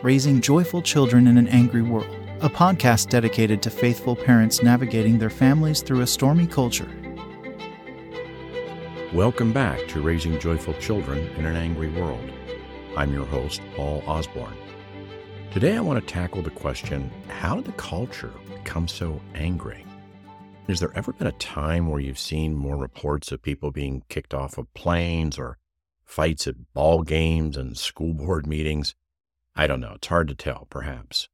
Raising Joyful Children in an Angry World, a podcast dedicated to faithful parents navigating their families through a stormy culture. Welcome back to Raising Joyful Children in an Angry World. I'm your host, Paul Osborne. Today I want to tackle the question how did the culture become so angry? Has there ever been a time where you've seen more reports of people being kicked off of planes or fights at ball games and school board meetings? I don't know. It's hard to tell, perhaps.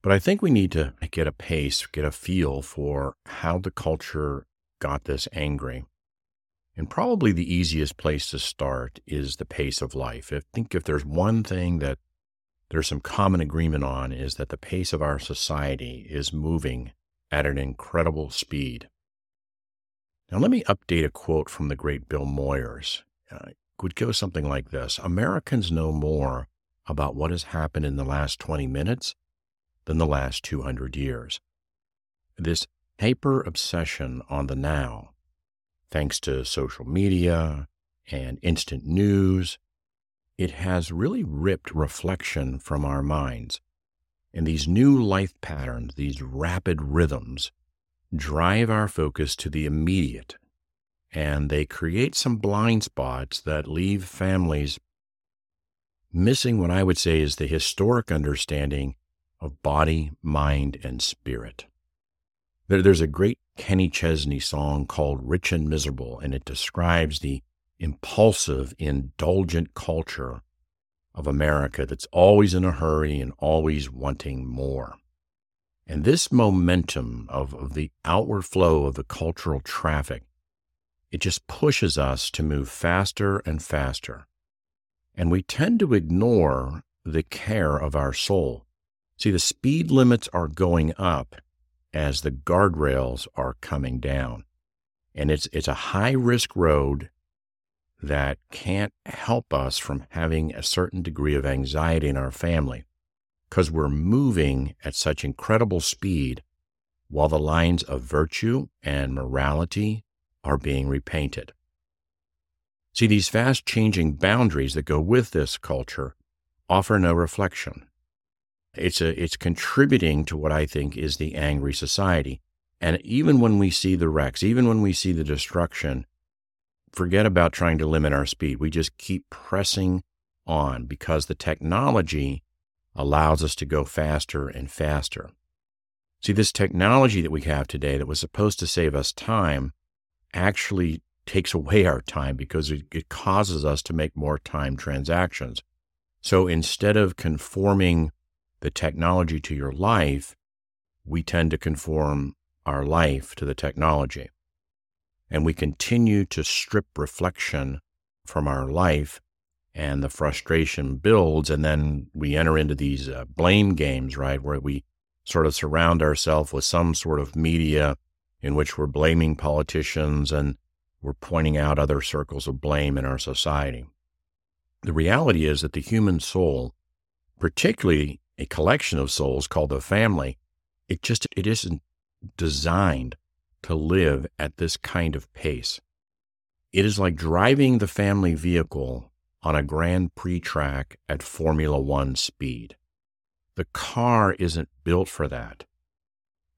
But I think we need to get a pace, get a feel for how the culture got this angry. And probably the easiest place to start is the pace of life. I think if there's one thing that there's some common agreement on is that the pace of our society is moving at an incredible speed. Now, let me update a quote from the great Bill Moyers. Uh, it would go something like this Americans know more about what has happened in the last 20 minutes than the last 200 years. This hyper obsession on the now, thanks to social media and instant news, it has really ripped reflection from our minds. And these new life patterns, these rapid rhythms, drive our focus to the immediate. And they create some blind spots that leave families missing what I would say is the historic understanding of body, mind, and spirit. There, there's a great Kenny Chesney song called Rich and Miserable, and it describes the impulsive, indulgent culture of America that's always in a hurry and always wanting more. And this momentum of, of the outward flow of the cultural traffic, it just pushes us to move faster and faster and we tend to ignore the care of our soul. See, the speed limits are going up as the guardrails are coming down. And it's, it's a high risk road that can't help us from having a certain degree of anxiety in our family because we're moving at such incredible speed while the lines of virtue and morality are being repainted. See, these fast changing boundaries that go with this culture offer no reflection. It's, a, it's contributing to what I think is the angry society. And even when we see the wrecks, even when we see the destruction, forget about trying to limit our speed. We just keep pressing on because the technology allows us to go faster and faster. See, this technology that we have today that was supposed to save us time actually takes away our time because it, it causes us to make more time transactions. So instead of conforming the technology to your life, we tend to conform our life to the technology. And we continue to strip reflection from our life, and the frustration builds. And then we enter into these uh, blame games, right? Where we sort of surround ourselves with some sort of media in which we're blaming politicians and we're pointing out other circles of blame in our society. The reality is that the human soul, particularly a collection of souls called the family, it just it isn't designed to live at this kind of pace. It is like driving the family vehicle on a Grand Prix track at Formula One speed. The car isn't built for that.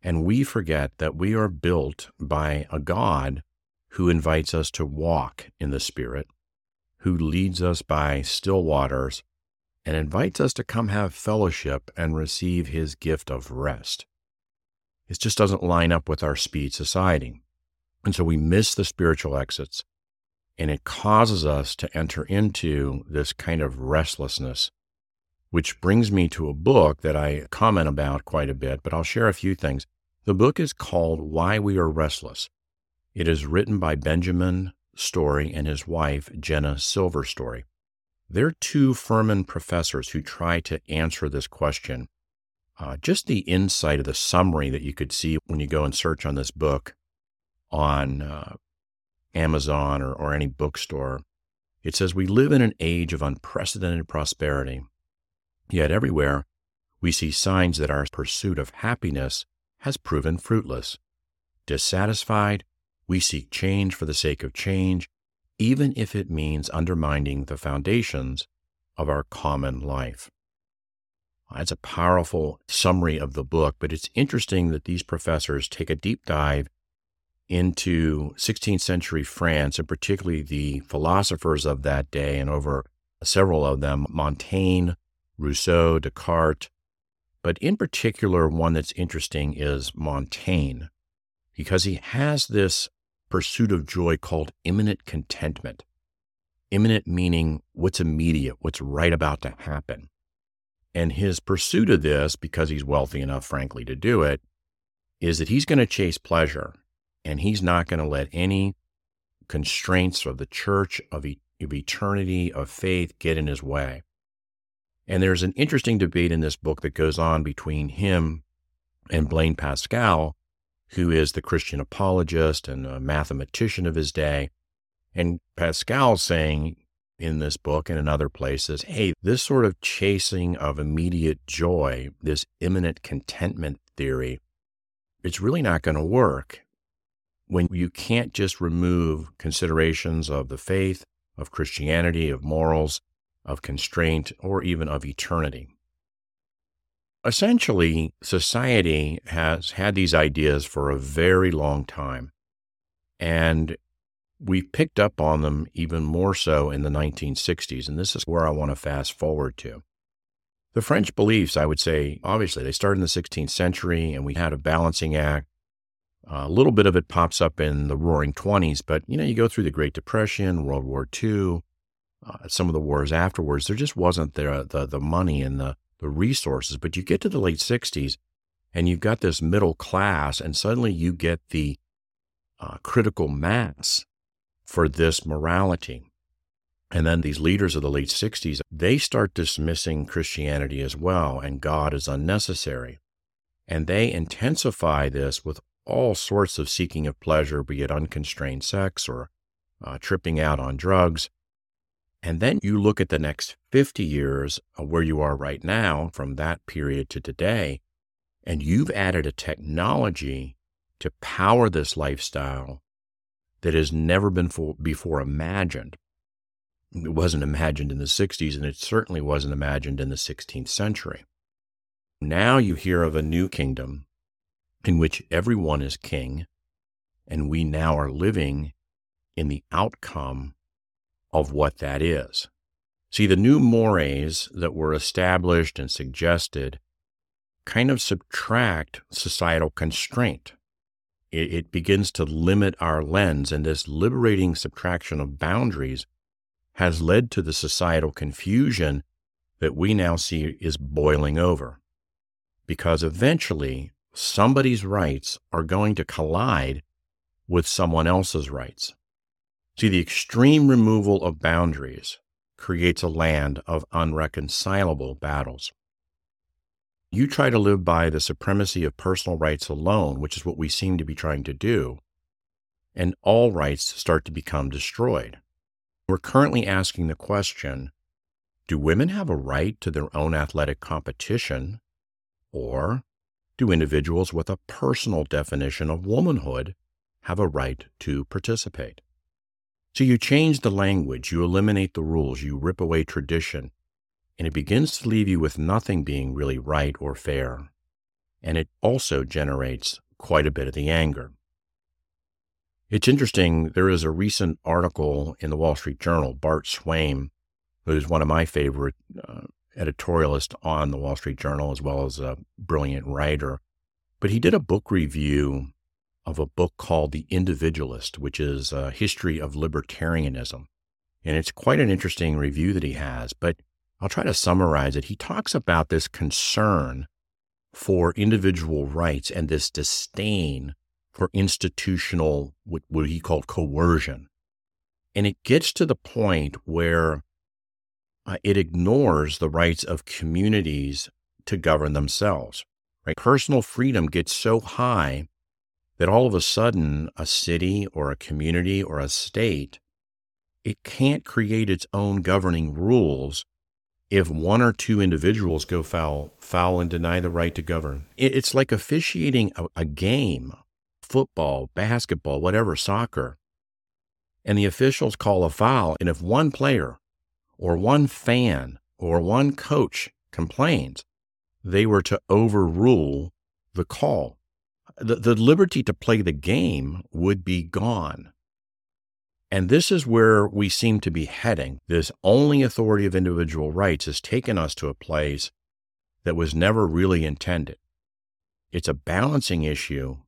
And we forget that we are built by a God who invites us to walk in the Spirit, who leads us by still waters, and invites us to come have fellowship and receive his gift of rest. It just doesn't line up with our speed society. And so we miss the spiritual exits, and it causes us to enter into this kind of restlessness, which brings me to a book that I comment about quite a bit, but I'll share a few things. The book is called Why We Are Restless it is written by Benjamin Storey and his wife, Jenna Silber Storey. They're two Furman professors who try to answer this question. Uh, just the insight of the summary that you could see when you go and search on this book on uh, Amazon or, or any bookstore. It says, We live in an age of unprecedented prosperity. Yet everywhere, we see signs that our pursuit of happiness has proven fruitless. Dissatisfied, we seek change for the sake of change, even if it means undermining the foundations of our common life. It's a powerful summary of the book, but it's interesting that these professors take a deep dive into 16th century France and particularly the philosophers of that day and over several of them Montaigne, Rousseau, Descartes. But in particular, one that's interesting is Montaigne because he has this pursuit of joy called imminent contentment. Imminent meaning what's immediate, what's right about to happen. And his pursuit of this, because he's wealthy enough, frankly, to do it, is that he's going to chase pleasure and he's not going to let any constraints of the church, of, e- of eternity, of faith get in his way. And there's an interesting debate in this book that goes on between him and Blaise Pascal, who is the Christian apologist and a mathematician of his day. And Pascal saying in this book and in other places, hey, this sort of chasing of immediate joy, this imminent contentment theory, it's really not going to work when you can't just remove considerations of the faith, of Christianity, of morals, of constraint, or even of eternity. Essentially, society has had these ideas for a very long time, and we picked up on them even more so in the 1960s, and this is where I want to fast forward to. The French beliefs, I would say, obviously, they started in the 16th century, and we had a balancing act a little bit of it pops up in the Roaring Twenties, but you know, you go through the Great Depression, World War II, uh, some of the wars afterwards. There just wasn't the the, the money and the the resources. But you get to the late '60s, and you've got this middle class, and suddenly you get the uh, critical mass for this morality. And then these leaders of the late 60s, they start dismissing Christianity as well, and God is unnecessary. And they intensify this with all sorts of seeking of pleasure, be it unconstrained sex or uh, tripping out on drugs. And then you look at the next 50 years where you are right now from that period to today, and you've added a technology to power this lifestyle that has never been before imagined. It wasn't imagined in the 60s, and it certainly wasn't imagined in the 16th century. Now you hear of a new kingdom in which everyone is king, and we now are living in the outcome of what that is. See, the new mores that were established and suggested kind of subtract societal constraint. It, it, begins to limit our lens, and this liberating subtraction of boundaries has led to the societal confusion that we now see is boiling over. Because eventually, somebody's rights are going to collide with someone else's rights. See, the extreme removal of boundaries creates a land of unreconcilable battles. You try to live by the supremacy of personal rights alone, which is what we seem to be trying to do, and all rights start to become destroyed. We're currently asking the question do women have a right to their own athletic competition, or do individuals with a personal definition of womanhood have a right to participate? So you change the language, you eliminate the rules, you rip away tradition, and it begins to leave you with nothing being really right or fair. And it also generates quite a bit of the anger. It's interesting, there is a recent article in the Wall Street Journal, Bart Swaim, who's one of my favorite uh, editorialist on the Wall Street Journal, as well as a brilliant writer. But he did a book review of a book called The Individualist, which is a history of libertarianism. And it's quite an interesting review that he has, but I'll try to summarize it. He talks about this concern for individual rights and this disdain for institutional, what, what he called coercion. And it gets to the point where uh, it ignores the rights of communities to govern themselves. Right? Personal freedom gets so high that all of a sudden a city or a community or a state it can't create its own governing rules if one or two individuals go foul, foul and deny the right to govern. It's like officiating a, a game, football, basketball, whatever, soccer, and the officials call a foul, and if one player or one fan or one coach complains, they were to overrule the call. The, the liberty to play the game would be gone. And this is where we seem to be heading. This only authority of individual rights has taken us to a place that was never really intended. It's a balancing issue,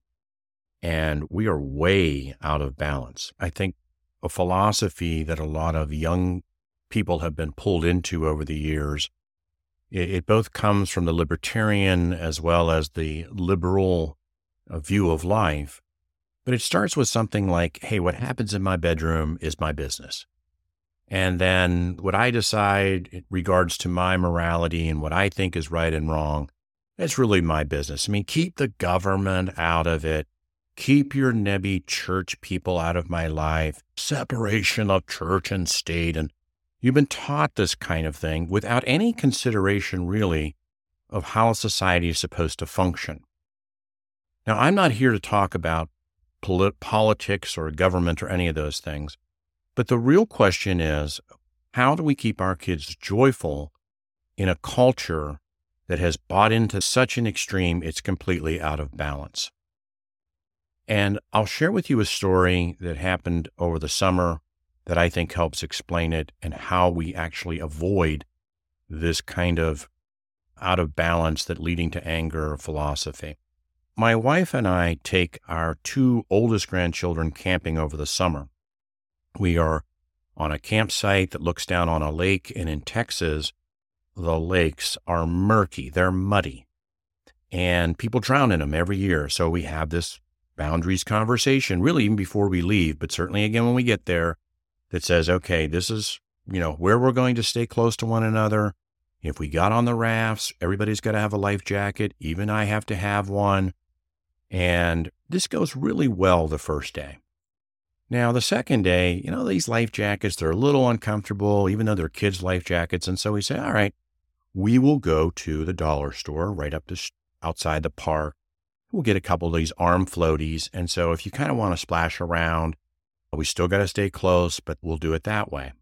and we are way out of balance. I think a philosophy that a lot of young people have been pulled into over the years. It, it both comes from the libertarian as well as the liberal uh, view of life. But it starts with something like, hey, what happens in my bedroom is my business. And then what I decide in regards to my morality and what I think is right and wrong, it's really my business. I mean, keep the government out of it. Keep your nebby church people out of my life. Separation of church and state. And you've been taught this kind of thing without any consideration, really, of how society is supposed to function. Now, I'm not here to talk about polit- politics or government or any of those things. But the real question is how do we keep our kids joyful in a culture that has bought into such an extreme it's completely out of balance? And I'll share with you a story that happened over the summer that I think helps explain it and how we actually avoid this kind of out of balance that leading to anger philosophy. My wife and I take our two oldest grandchildren camping over the summer. We are on a campsite that looks down on a lake, and in Texas, the lakes are murky, they're muddy, and people drown in them every year. So we have this boundaries conversation, really, even before we leave, but certainly again when we get there, that says, okay, this is, you know, where we're going to stay close to one another. If we got on the rafts, everybody's got to have a life jacket. Even I have to have one. And this goes really well the first day. Now, the second day, you know, these life jackets, they're a little uncomfortable, even though they're kids' life jackets. And so we say, all right, we will go to the dollar store right up to outside the park. We'll get a couple of these arm floaties. And so if you kind of want to splash around, we still got to stay close, but we'll do it that way.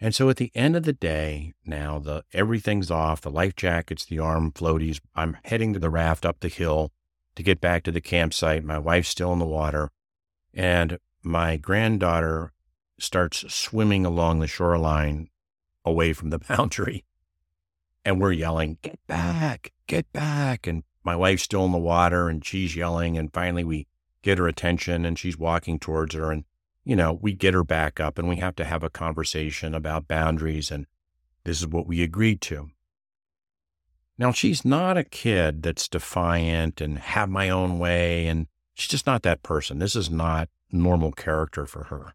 And so at the end of the day, now the everything's off, the life jackets, the arm floaties. I'm heading to the raft up the hill to get back to the campsite. My wife's still in the water. And my granddaughter starts swimming along the shoreline away from the boundary. And we're yelling, Get back, get back. And my wife's still in the water and she's yelling. And finally, we get her attention and she's walking towards her. And, you know, we get her back up and we have to have a conversation about boundaries. And this is what we agreed to. Now, she's not a kid that's defiant and have my own way, and she's just not that person. This is not normal character for her.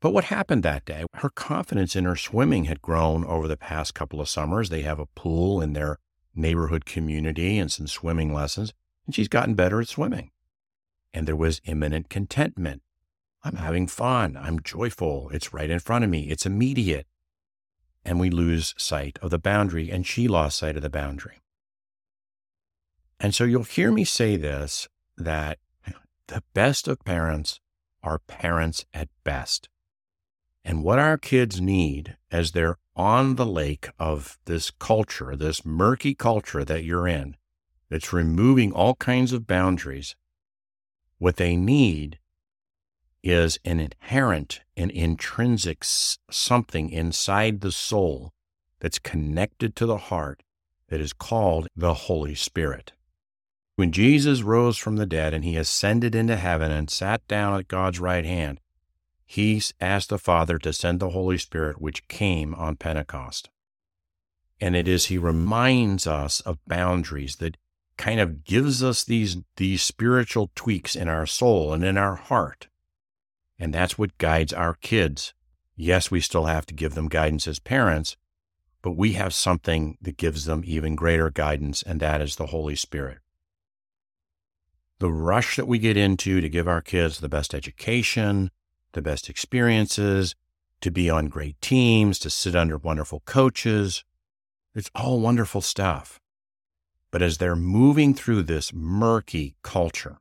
But what happened that day? Her confidence in her swimming had grown over the past couple of summers. They have a pool in their neighborhood community and some swimming lessons, and she's gotten better at swimming. And there was imminent contentment. I'm having fun. I'm joyful. It's right in front of me. It's immediate and we lose sight of the boundary, and she lost sight of the boundary. And so you'll hear me say this that the best of parents are parents at best. And what our kids need as they're on the lake of this culture, this murky culture that you're in, that's removing all kinds of boundaries, what they need is an inherent and intrinsic something inside the soul that's connected to the heart that is called the Holy Spirit. When Jesus rose from the dead and he ascended into heaven and sat down at God's right hand, he asked the Father to send the Holy Spirit, which came on Pentecost. And it is he reminds us of boundaries that kind of gives us these, these spiritual tweaks in our soul and in our heart and that's what guides our kids. Yes, we still have to give them guidance as parents, but we have something that gives them even greater guidance, and that is the Holy Spirit. The rush that we get into to give our kids the best education, the best experiences, to be on great teams, to sit under wonderful coaches, it's all wonderful stuff. But as they're moving through this murky culture,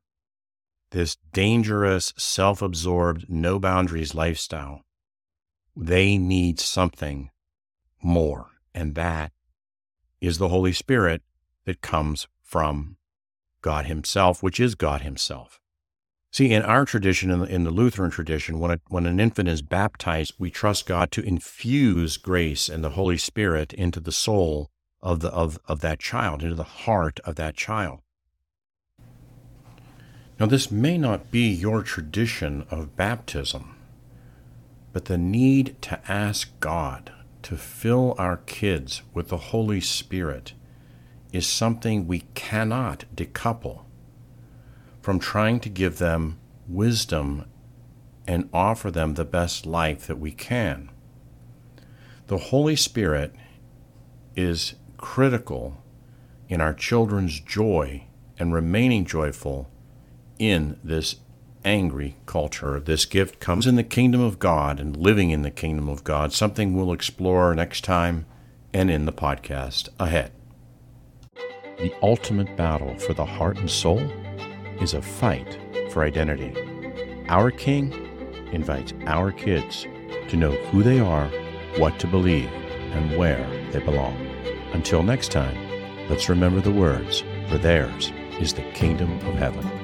this dangerous, self absorbed, no boundaries lifestyle, they need something more. And that is the Holy Spirit that comes from God Himself, which is God Himself. See, in our tradition, in the, in the Lutheran tradition, when, when an infant is baptized, we trust God to infuse grace and the Holy Spirit into the soul of, the, of, of that child, into the heart of that child. Now, this may not be your tradition of baptism, but the need to ask God to fill our kids with the Holy Spirit is something we cannot decouple from trying to give them wisdom and offer them the best life that we can. The Holy Spirit is critical in our children's joy and remaining joyful in this angry culture. This gift comes in the kingdom of God and living in the kingdom of God, something we'll explore next time and in the podcast ahead. The ultimate battle for the heart and soul is a fight for identity. Our King invites our kids to know who they are, what to believe, and where they belong. Until next time, let's remember the words, for theirs is the kingdom of heaven.